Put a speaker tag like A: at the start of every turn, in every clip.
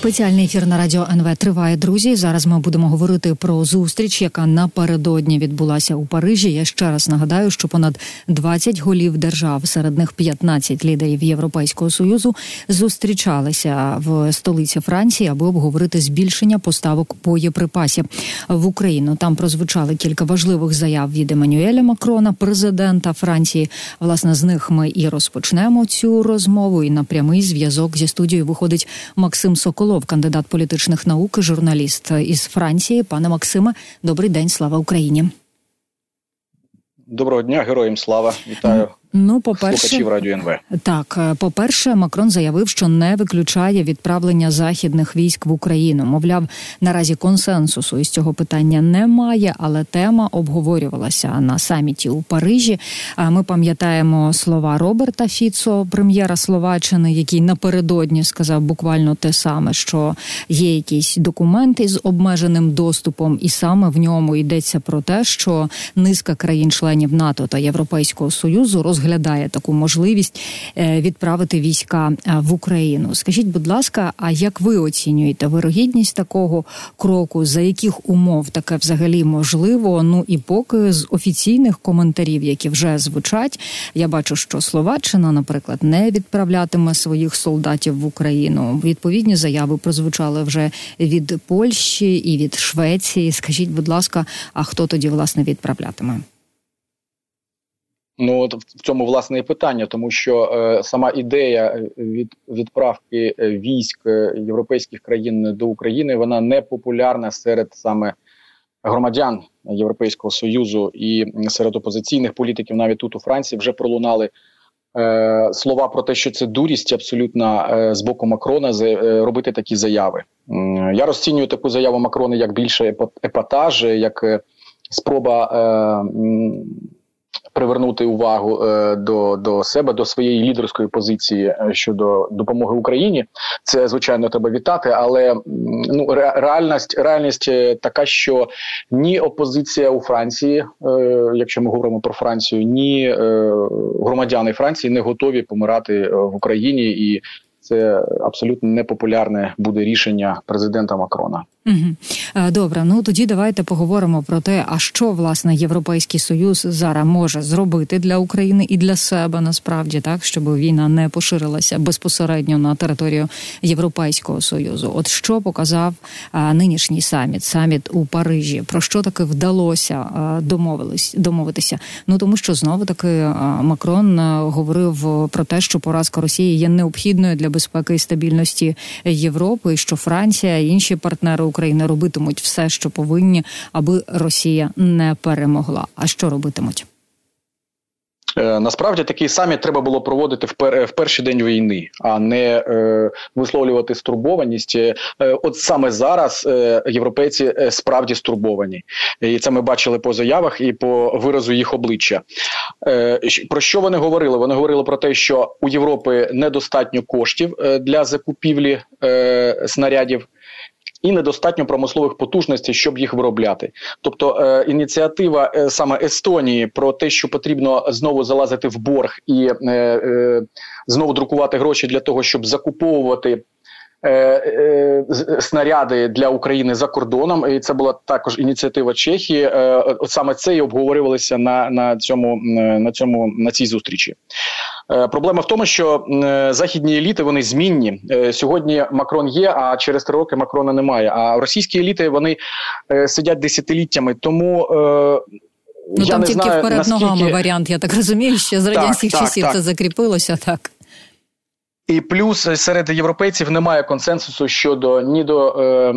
A: Спеціальний ефір на радіо НВ триває. Друзі. Зараз ми будемо говорити про зустріч, яка напередодні відбулася у Парижі. Я ще раз нагадаю, що понад 20 голів держав, серед них 15 лідерів Європейського союзу, зустрічалися в столиці Франції, аби обговорити збільшення поставок боєприпасів в Україну. Там прозвучали кілька важливих заяв від Еммануеля Макрона, президента Франції. Власне, з них ми і розпочнемо цю розмову. І на прямий зв'язок зі студією виходить Максим Соколов. Соколов, кандидат політичних наук, журналіст із Франції. Пане Максиме, добрий день, слава Україні.
B: Доброго дня, героям слава! Вітаю
A: Ну, по перше,
B: слухачів радіо НВ.
A: так. Е, По перше, Макрон заявив, що не виключає відправлення західних військ в Україну. Мовляв, наразі консенсусу із цього питання немає, але тема обговорювалася на саміті у Парижі. А Ми пам'ятаємо слова Роберта Фіцо, прем'єра Словаччини, який напередодні сказав буквально те саме, що є якісь документи з обмеженим доступом, і саме в ньому йдеться про те, що низка країн-членів НАТО та Європейського союзу роз розглядає таку можливість е, відправити війська е, в Україну. Скажіть, будь ласка, а як ви оцінюєте вирогідність такого кроку? За яких умов таке взагалі можливо? Ну і поки з офіційних коментарів, які вже звучать, я бачу, що Словаччина, наприклад, не відправлятиме своїх солдатів в Україну. Відповідні заяви прозвучали вже від Польщі і від Швеції. Скажіть, будь ласка, а хто тоді власне відправлятиме?
B: Ну от в цьому власне і питання, тому що е, сама ідея е, від відправки е, військ е, європейських країн до України вона не популярна серед саме громадян Європейського союзу і серед опозиційних політиків, навіть тут у Франції вже пролунали слова про те, що це дурість абсолютно з боку Макрона з, е, робити такі заяви. Я розцінюю таку заяву Макрона як більше епатаж, як спроба. Привернути увагу е, до до себе, до своєї лідерської позиції е, щодо допомоги Україні. Це звичайно треба вітати, але ну реальність реальність е, така, що ні опозиція у Франції, якщо ми говоримо про Францію, ні громадяни Франції не готові помирати в Україні і це абсолютно непопулярне буде рішення президента Макрона.
A: Угу. Добре, ну тоді давайте поговоримо про те, а що власне Європейський Союз зараз може зробити для України і для себе насправді так, щоб війна не поширилася безпосередньо на територію Європейського союзу. От що показав а, нинішній саміт, саміт у Парижі, про що таки вдалося а, домовились домовитися? Ну тому що знову таки а, Макрон говорив про те, що поразка Росії є необхідною для безпеки і стабільності Європи, і що Франція і інші партнери України робитимуть все, що повинні, аби Росія не перемогла. А що робитимуть?
B: Е, насправді такий саміт треба було проводити в пер, в перший день війни, а не е, висловлювати стурбованість. Е, от саме зараз е, європейці е, справді стурбовані, і це ми бачили по заявах і по виразу їх обличчя. Е, Про що вони говорили? Вони говорили про те, що у Європи недостатньо коштів для закупівлі е, снарядів і недостатньо промислових потужностей, щоб їх виробляти. Тобто е, ініціатива е, саме Естонії про те, що потрібно знову залазити в борг і е, е, знову друкувати гроші для того, щоб закуповувати. Е, е, снаряди для України за кордоном, і це була також ініціатива Чехії. От саме це і обговорювалося на на цьому на цьому на цій зустрічі. Е, проблема в тому, що е, західні еліти вони змінні. Е, сьогодні Макрон є, а через три роки Макрона немає. А російські еліти вони сидять десятиліттями. Тому
A: ну я там не тільки знаю, вперед наскільки... ногами варіант. Я так розумію, що з радянських так, часів так, це закріпилося так.
B: І плюс серед європейців немає консенсусу щодо ні до е,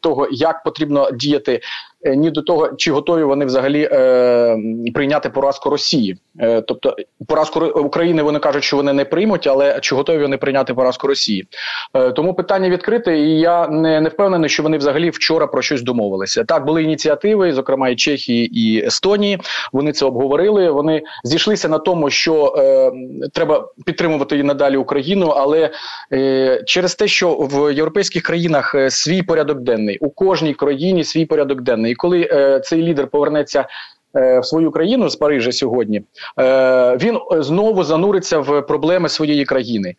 B: того, як потрібно діяти ні до того, чи готові вони взагалі е, прийняти поразку Росії, е, тобто поразку України вони кажуть, що вони не приймуть, але чи готові вони прийняти поразку Росії? Е, тому питання відкрите, і я не не впевнений, що вони взагалі вчора про щось домовилися. Так були ініціативи, зокрема і Чехії і Естонії. Вони це обговорили. Вони зійшлися на тому, що е, треба підтримувати і надалі Україну, але е, через те, що в європейських країнах свій порядок денний у кожній країні свій порядок денний. І коли е, цей лідер повернеться в свою країну з Парижа сьогодні, він знову зануриться в проблеми своєї країни.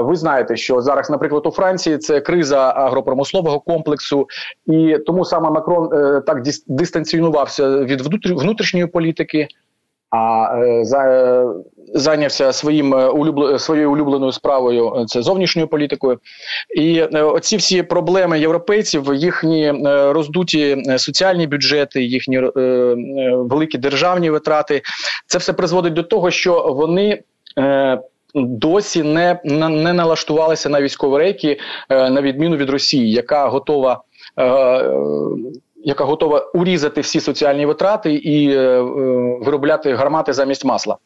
B: Ви знаєте, що зараз, наприклад, у Франції це криза агропромислового комплексу, і тому саме Макрон так дистанціонувався від внутрішньої політики а е, е, зайнявся своїм е, улюбл... своєю улюбленою справою це зовнішньою політикою. І оці всі проблеми європейців, їхні роздуті соціальні бюджети, їхні великі державні витрати, це все призводить до того, що вони. Досі не не налаштувалися на військові рейки, на відміну від Росії, яка готова яка готова урізати всі соціальні витрати і е, е, виробляти гармати замість масла.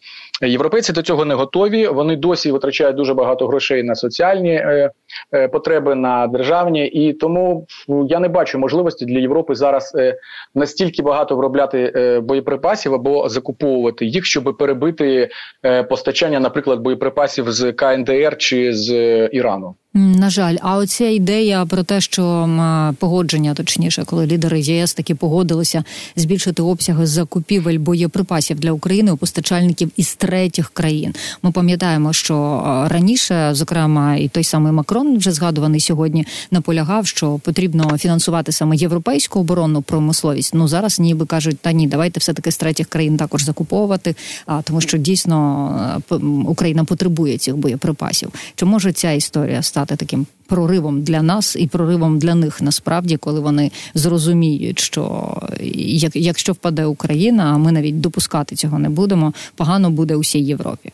B: Європейці до цього не готові. Вони досі витрачають дуже багато грошей на соціальні е, е, потреби, на державні, і тому я не бачу можливості для Європи зараз е, настільки багато виробляти боєприпасів або закуповувати їх, щоб перебити постачання, наприклад, боєприпасів з КНДР чи з Ірану.
A: На жаль, а оця ідея про те, що погодження, точніше, коли лідери ЄС таки погодилися збільшити обсяги закупівель боєприпасів для України у постачальників із третіх країн. Ми пам'ятаємо, що раніше, зокрема, і той самий Макрон, вже згадуваний сьогодні, наполягав, що потрібно фінансувати саме європейську оборонну промисловість. Ну зараз ніби кажуть, та ні, давайте все таки з третіх країн також закуповувати, а тому, що дійсно Україна потребує цих боєприпасів. Чи може ця історія стати? Стати таким проривом для нас і проривом для них насправді, коли вони зрозуміють, що як, якщо впаде Україна, а ми навіть допускати цього не будемо, погано буде усій Європі.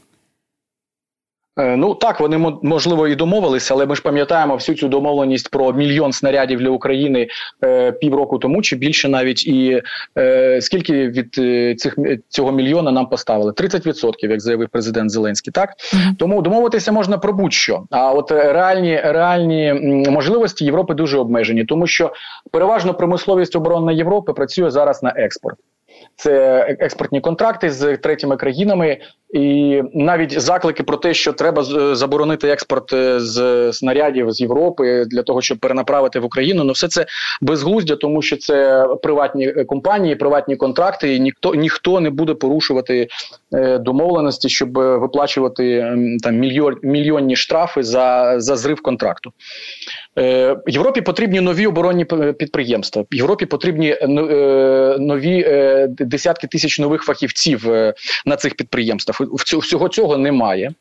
B: Е, ну так, вони можливо і домовилися, але ми ж пам'ятаємо всю цю домовленість про мільйон снарядів для України е, півроку тому чи більше навіть і е, скільки від е, цих цього мільйона нам поставили? 30%, як заявив президент Зеленський. Так mm-hmm. тому домовитися можна про будь-що. А от реальні реальні можливості Європи дуже обмежені, тому що переважно промисловість оборонна Європи працює зараз на експорт це експортні контракти з третіми країнами, і навіть заклики про те, що треба заборонити експорт е, з снарядів з Європи для того, щоб перенаправити в Україну. Ну все це безглуздя, тому що це приватні компанії, приватні контракти, і ніхто ніхто не буде порушувати е, домовленості, щоб виплачувати там мільйон, мільйонні штрафи за, за зрив контракту. Е, Європі потрібні нові оборонні підприємства. Європі потрібні е, нові е, десятки тисяч нових фахівців на цих підприємствах. Всього цього немає.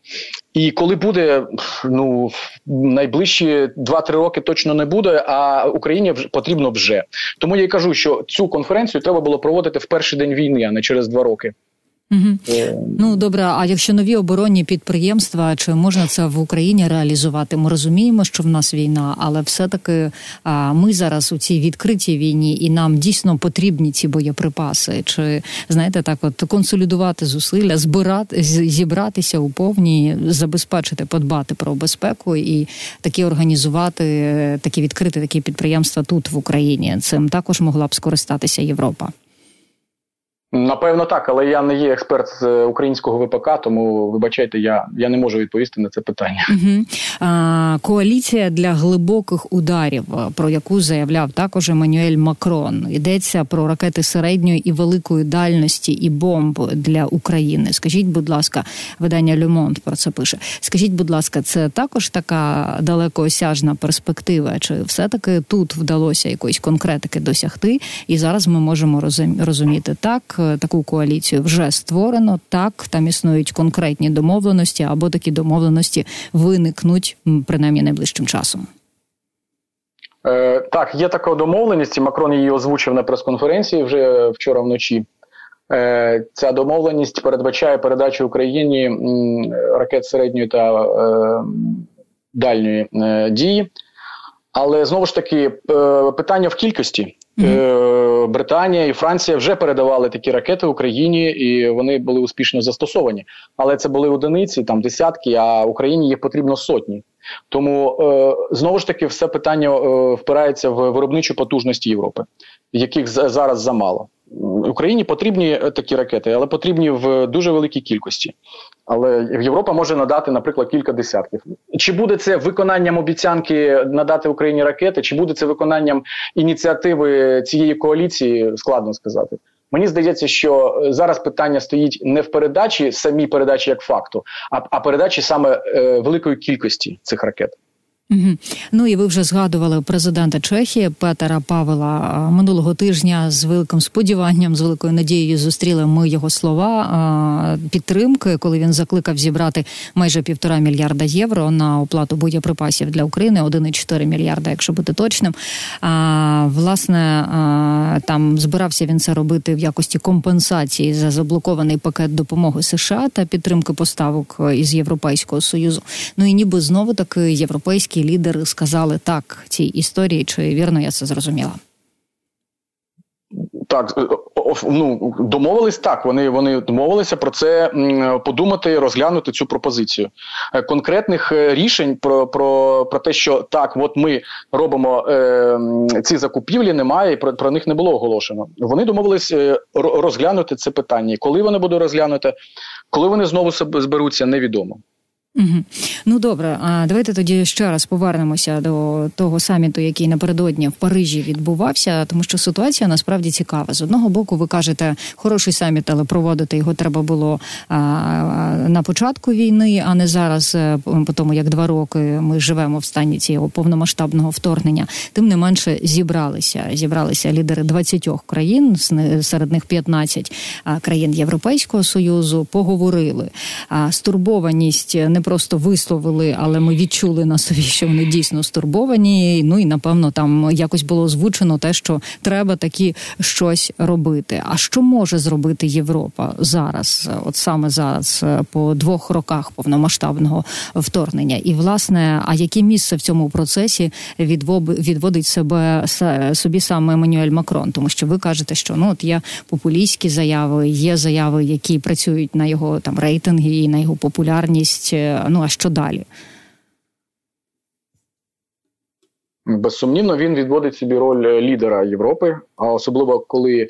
B: І коли буде, ну найближчі 2-3 роки точно не буде. А Україні потрібно вже. Тому я й кажу, що цю конференцію треба було проводити в перший день війни, а не через два роки.
A: Угу. Ну добре, а якщо нові оборонні підприємства, чи можна це в Україні реалізувати? Ми розуміємо, що в нас війна, але все-таки ми зараз у цій відкритій війні, і нам дійсно потрібні ці боєприпаси. Чи знаєте, так от консолідувати зусилля, збирати зібратися у повні, забезпечити, подбати про безпеку і такі організувати, такі відкрити такі підприємства тут в Україні. Цим також могла б скористатися Європа.
B: Напевно, так, але я не є експерт з українського ВПК, тому вибачайте, я я не можу відповісти на це питання.
A: Угу. А, Коаліція для глибоких ударів, про яку заявляв також Еммануель Макрон. Йдеться про ракети середньої і великої дальності і бомб для України. Скажіть, будь ласка, видання Люмонт про це пише. Скажіть, будь ласка, це також така далекоосяжна перспектива? Чи все таки тут вдалося якоїсь конкретики досягти? І зараз ми можемо розуміти так. Таку коаліцію вже створено. Так там існують конкретні домовленості, або такі домовленості виникнуть принаймні найближчим часом.
B: Е, Так, є така домовленість. Макрон її озвучив на прес-конференції вже вчора вночі. Е, Ця домовленість передбачає передачу Україні ракет середньої та е, дальньої е, дії. Але знову ж таки, е, питання в кількості. Mm-hmm. Британія і Франція вже передавали такі ракети Україні, і вони були успішно застосовані. Але це були одиниці, там десятки. А Україні їх потрібно сотні. Тому е, знову ж таки все питання впирається в виробничу потужність Європи, яких зараз замало. Україні потрібні такі ракети, але потрібні в дуже великій кількості. Але Європа може надати, наприклад, кілька десятків. Чи буде це виконанням обіцянки надати Україні ракети, чи буде це виконанням ініціативи цієї коаліції? Складно сказати. Мені здається, що зараз питання стоїть не в передачі самій передачі як факту, а а передачі саме е, великої кількості цих ракет.
A: Угу. Ну і ви вже згадували президента Чехії Петера Павела минулого тижня з великим сподіванням, з великою надією зустріли ми його слова підтримки, коли він закликав зібрати майже півтора мільярда євро на оплату боєприпасів для України 1,4 мільярда, якщо бути точним. А власне там збирався він це робити в якості компенсації за заблокований пакет допомоги США та підтримки поставок із Європейського союзу. Ну і ніби знову таки європейські європейські лідери сказали так цій історії, чи вірно я це зрозуміла?
B: Так, е, ну домовились так. Вони вони домовилися про це подумати, розглянути цю пропозицію е, конкретних е, рішень про про, про те, що так, от ми робимо е, ці закупівлі, немає і про, про них не було оголошено. Вони домовились розглянути це питання. Коли вони будуть розглянути, коли вони знову зберуться, невідомо.
A: Угу. Ну добре, а давайте тоді ще раз повернемося до того саміту, який напередодні в Парижі відбувався, тому що ситуація насправді цікава. З одного боку, ви кажете, хороший саміт, але проводити його треба було а, на початку війни, а не зараз, е, по тому як два роки ми живемо в стані цього повномасштабного вторгнення. Тим не менше зібралися. Зібралися лідери 20 країн, серед них 15 країн Європейського союзу. Поговорили. А стурбованість не просто висловили, але ми відчули на собі, що вони дійсно стурбовані. Ну і напевно там якось було озвучено те, що треба таки щось робити. А що може зробити Європа зараз, от саме зараз, по двох роках повномасштабного вторгнення? І власне, а яке місце в цьому процесі відводить себе собі саме Еммануель Макрон? Тому що ви кажете, що ну от є популістські заяви, є заяви, які працюють на його там рейтинги і на його популярність. Ну а що далі?
B: Безсумнівно, він відводить собі роль е, лідера Європи, а особливо коли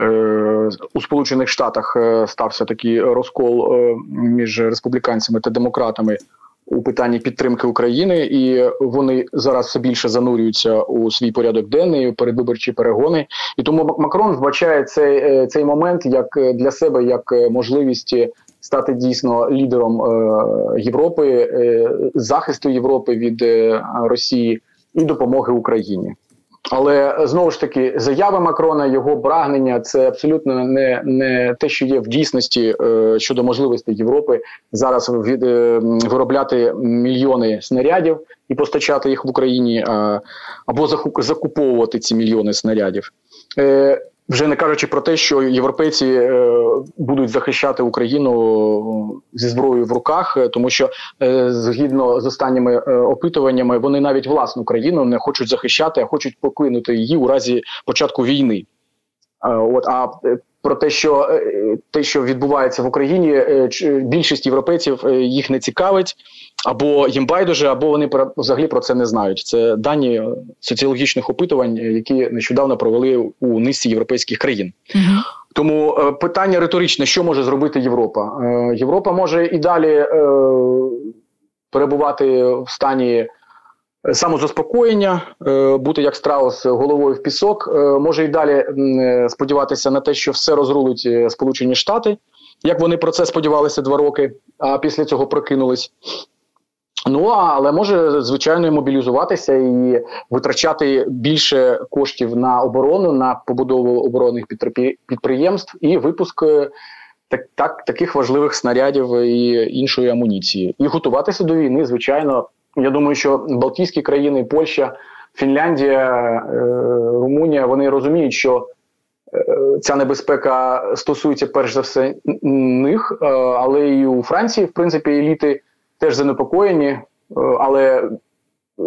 B: е, у Сполучених Штатах е, стався такий розкол між республіканцями та демократами у питанні підтримки України, і вони зараз все більше занурюються у свій порядок денний, передвиборчі перегони. І тому Макрон вбачає цей, цей момент як для себе як можливість стати дійсно лідером е, Європи, е, захисту Європи від е, Росії і допомоги Україні. Але знову ж таки, заяви Макрона, його прагнення це абсолютно не не те, що є в дійсності е, щодо можливості Європи зараз від, е, виробляти мільйони снарядів і постачати їх в Україні, е, або закуповувати ці мільйони снарядів. Е, вже не кажучи про те, що європейці е, будуть захищати Україну зі зброєю в руках, е, тому що е, згідно з останніми опитуваннями, вони навіть власну країну не хочуть захищати, а хочуть покинути її у разі початку війни. От а про те, що те, що відбувається в Україні, більшість європейців їх не цікавить або їм байдуже, або вони взагалі про це не знають. Це дані соціологічних опитувань, які нещодавно провели у низці європейських країн. Угу. Тому е, питання риторичне: що може зробити Європа? Е, Європа може і далі е, перебувати в стані. Самозаспокоєння, е, бути як страус головою в пісок, е, може і далі сподіватися на те, що все розрулить Сполучені Штати, як вони про це сподівалися два роки, а після цього прокинулись. Ну але може звичайно мобілізуватися і витрачати більше коштів на оборону, на побудову оборонних підприємств і випуск е, так, так таких важливих снарядів і іншої амуніції, і готуватися до війни. Звичайно, я думаю, що Балтійські країни, Польща, Фінляндія, е, Румунія вони розуміють, що е, ця небезпека стосується перш за все них, але і у Франції, в принципі, еліти теж занепокоєні, е, але е,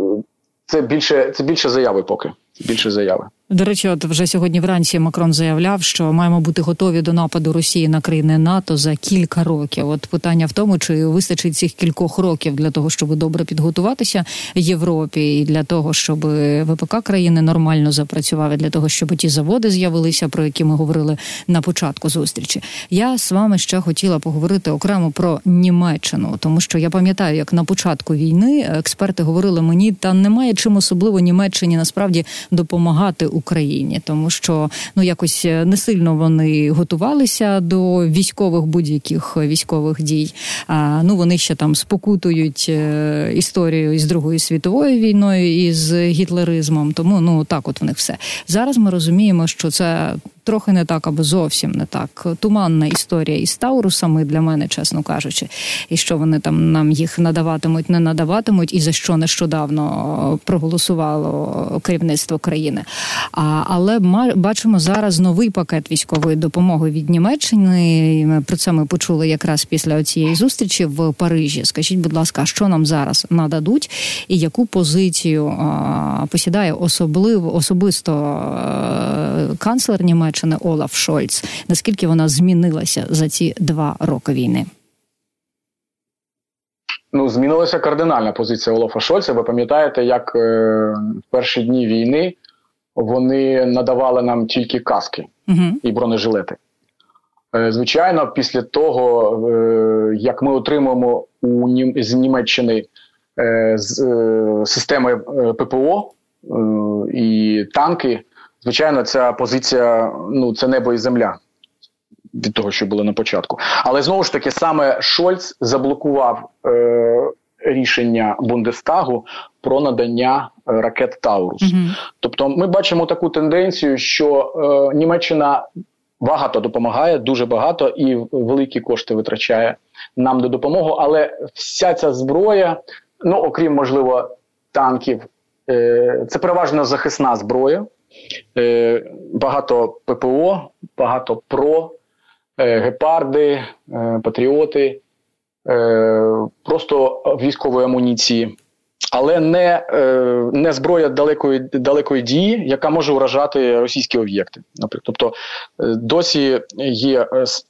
B: це більше це більше заяви поки. Більше заяви.
A: До речі, от вже сьогодні вранці Макрон заявляв, що маємо бути готові до нападу Росії на країни НАТО за кілька років. От питання в тому, чи вистачить цих кількох років для того, щоб добре підготуватися Європі, і для того, щоб ВПК країни нормально запрацював, і для того, щоб ті заводи з'явилися, про які ми говорили на початку зустрічі. Я з вами ще хотіла поговорити окремо про Німеччину, тому що я пам'ятаю, як на початку війни експерти говорили мені, та немає чим особливо Німеччині насправді допомагати Україні Україні, тому що ну якось не сильно вони готувалися до військових будь-яких військових дій. А ну вони ще там спокутують е, історію із Другою світовою війною і з гітлеризмом. Тому ну так, от в них все зараз. Ми розуміємо, що це трохи не так або зовсім не так. Туманна історія із Таурусами для мене, чесно кажучи, і що вони там нам їх надаватимуть, не надаватимуть, і за що нещодавно проголосувало керівництво країни. А, Але бачимо зараз новий пакет військової допомоги від Німеччини. Про це ми почули якраз після цієї зустрічі в Парижі. Скажіть, будь ласка, що нам зараз нададуть, і яку позицію а, посідає особливо особисто а, канцлер Німеччини Німеччини Олаф Шольц. Наскільки вона змінилася за ці два роки війни?
B: Ну, змінилася кардинальна позиція Олафа Шольца. Ви пам'ятаєте, як е, в перші дні війни вони надавали нам тільки каски угу. і бронежилети. Е, звичайно, після того, е, як ми отримуємо у Нім... з Німеччини е, з е, системи е, ППО і танки, Звичайно, ця позиція ну це небо і земля від того, що було на початку. Але знову ж таки, саме Шольц заблокував е, рішення Бундестагу про надання е, ракет Таурус. Угу. Тобто, ми бачимо таку тенденцію, що е, Німеччина багато допомагає, дуже багато і великі кошти витрачає нам до допомоги. Але вся ця зброя, ну окрім можливо танків, е, це переважно захисна зброя. Е, багато ППО, багато ПРО, е, гепарди, е, патріоти, просто військової амуніції. Але не не зброя далекої далекої дії, яка може вражати російські об'єкти. Наприклад, тобто досі є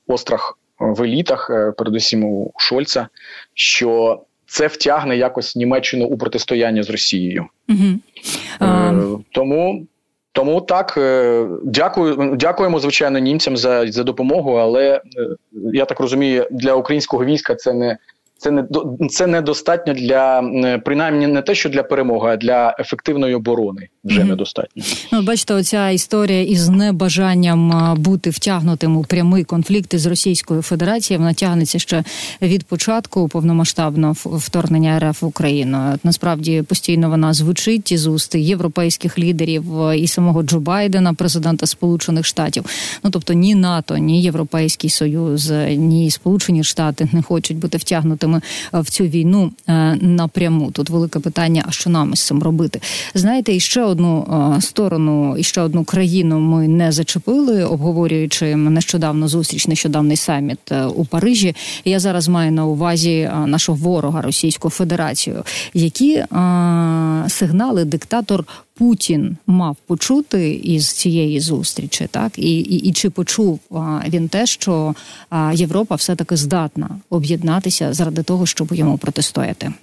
B: острах в елітах, передусім у Шольца, що це втягне якось Німеччину у протистояння з Росією. Угу. Тому тому так, е, дякую, дякуємо звичайно німцям за за допомогу. Але е, я так розумію, для українського війська це не це не це недостатньо для принаймні не те, що для перемоги, а для ефективної оборони вже mm-hmm. недостатньо.
A: Ну, бачите, оця історія із небажанням бути втягнутим у прямий конфлікт із Російською Федерацією. Вона тягнеться ще від початку повномасштабного вторгнення РФ в Україну. Насправді постійно вона звучить із уст європейських лідерів і самого Джо Байдена, президента Сполучених Штатів. Ну тобто ні НАТО, ні Європейський Союз, ні Сполучені Штати не хочуть бути втягнутими саме е, в цю війну е, напряму. Тут велике питання: а що нам із цим робити? Знаєте, і ще одну е, сторону, і ще одну країну ми не зачепили, обговорюючи нещодавно зустріч, нещодавний саміт у Парижі. Я зараз маю на увазі нашого ворога Російську Федерацію, які сигнали диктатор Путін мав почути із цієї зустрічі, так і і, і чи почув він те, що Європа все таки здатна об'єднатися заради того, щоб йому протистояти?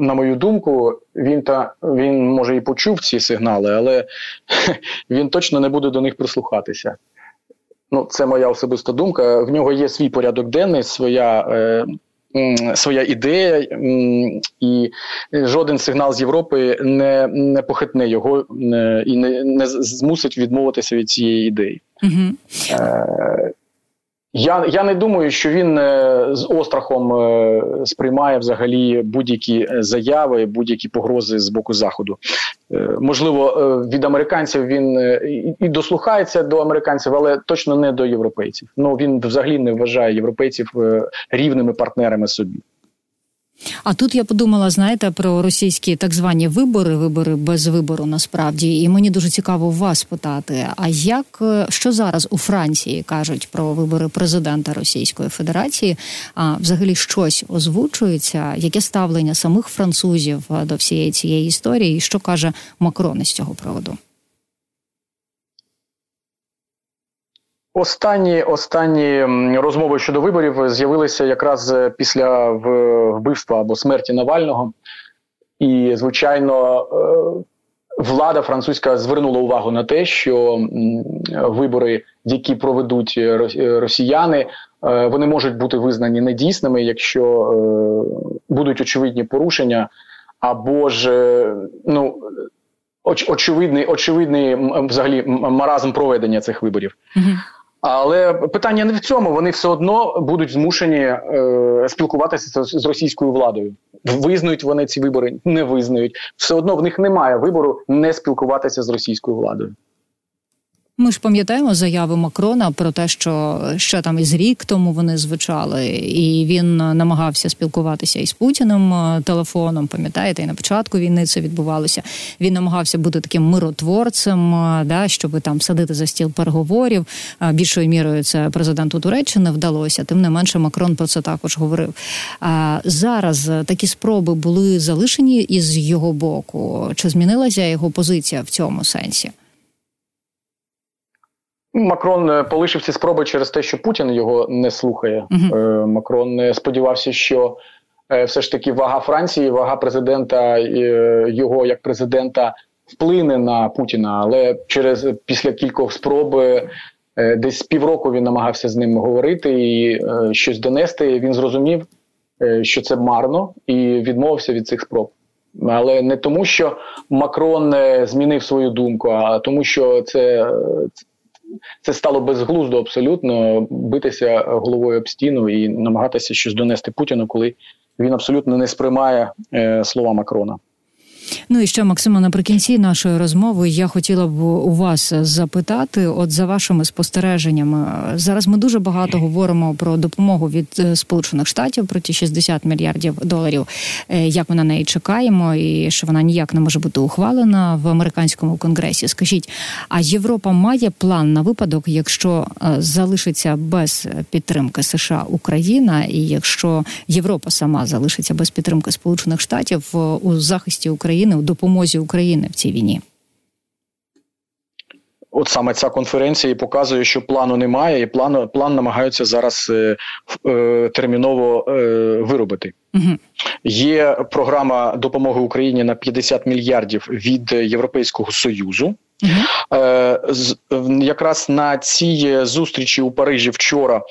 B: На мою думку, він та він може і почув ці сигнали, але він точно не буде до них прислухатися. Ну, це моя особиста думка. В нього є свій порядок денний, своя е, своя ідея, і жоден сигнал з Європи не не похитне його і не не змусить відмовитися від цієї ідеї. Угу. Я я не думаю, що він е, з острахом е, сприймає взагалі будь-які заяви, будь-які погрози з боку заходу. Е, можливо, від американців він і дослухається до американців, але точно не до європейців. Ну він взагалі не вважає європейців рівними партнерами собі.
A: А тут я подумала, знаєте, про російські так звані вибори, вибори без вибору насправді, і мені дуже цікаво вас питати: а як е, що зараз у Франції кажуть про вибори президента Російської Федерації? А взагалі щось озвучується? Яке ставлення самих французів е, до всієї цієї історії? І що каже Макрон із цього приводу?
B: Останні останні розмови щодо виборів з'явилися якраз е, після вбивства або смерті Навального, і звичайно, е, влада французька звернула увагу на те, що вибори, які проведуть росіяни, е, вони можуть бути визнані недійсними, якщо будуть очевидні порушення, або ж ну очевидний, очевидний взагалі маразм проведення цих виборів. Угу. Але питання не в цьому. Вони все одно будуть змушені е, спілкуватися з російською владою. Визнають вони ці вибори, не визнають. Все одно в них немає вибору не спілкуватися з російською владою.
A: Ми ж пам'ятаємо заяви Макрона про те, що ще там із рік тому вони звучали, і він намагався спілкуватися із Путіним е, телефоном. Пам'ятаєте, і на початку війни це відбувалося. Він намагався бути таким миротворцем, е, да щоб там садити за стіл переговорів. Е, більшою мірою це президенту Туреччини вдалося. Тим не менше, Макрон про це також говорив. А зараз такі спроби були залишені із його боку. Чи змінилася його позиція в цьому сенсі?
B: Макрон е, полишив ці спроби через те, що Путін його не слухає. Uh-huh. Макрон не сподівався, що е, все ж таки вага Франції, вага президента його як президента вплине на Путіна. Але через після кількох спроб десь півроку він намагався з ним говорити і щось донести. Він зрозумів, що це марно, і відмовився від цих спроб. Але не тому, що Макрон змінив свою думку, а тому, що це це стало безглуздо абсолютно битися головою об стіну і намагатися щось донести Путіну, коли він абсолютно не сприймає е, слова Макрона.
A: Ну і ще Максима, наприкінці нашої розмови я хотіла б у вас запитати, от за вашими спостереженнями, зараз ми дуже багато говоримо про допомогу від е, Сполучених Штатів про ті 60 мільярдів доларів. Е, як ми на неї чекаємо, і що вона ніяк не може бути ухвалена в американському конгресі? Скажіть, а Європа має план на випадок, якщо е, залишиться без підтримки США Україна, і якщо Європа сама залишиться без підтримки Сполучених Штатів у захисті України? України у допомозі України в цій війні?
B: От саме ця конференція і показує, що плану немає, і план план намагаються зараз е, е, терміново е, виробити. Угу. Є програма допомоги Україні на 50 мільярдів від Європейського союзу. Угу. Якраз на цій зустрічі у Парижі вчора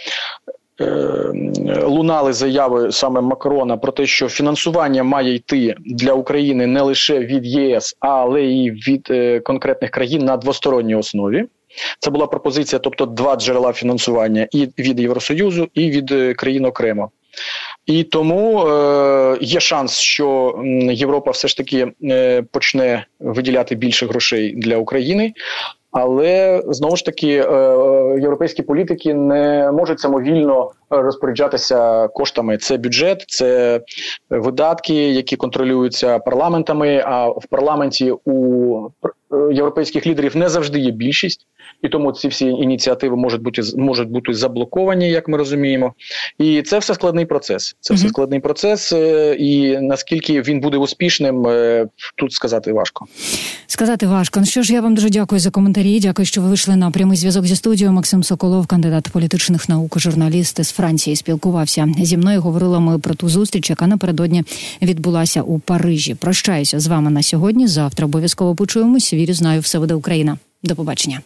B: лунали заяви саме Макрона про те, що фінансування має йти для України не лише від ЄС, але й від е, конкретних країн на двосторонній основі. Це була пропозиція, тобто два джерела фінансування і від Євросоюзу, і від е, країн окремо. І тому е, є шанс, що Європа все ж таки е, почне виділяти більше грошей для України. Але знову ж таки е, європейські політики не можуть самовільно розпоряджатися коштами. Це бюджет, це видатки, які контролюються парламентами. А в парламенті у європейських лідерів не завжди є більшість і тому ці всі ініціативи можуть бути можуть бути заблоковані, як ми розуміємо. І це все складний процес. Це все складний процес, е, і наскільки він буде успішним, е, тут сказати важко.
A: Сказати важко. Ну що ж, я вам дуже дякую за коментарі. Дякую, що ви вийшли на прямий зв'язок зі студією. Максим Соколов, кандидат політичних наук, журналіст з Франції, спілкувався зі мною. Говорила ми про ту зустріч, яка напередодні відбулася у Парижі. Прощаюся з вами на сьогодні. Завтра обов'язково почуємось. Вірю, знаю, все буде Україна. До побачення.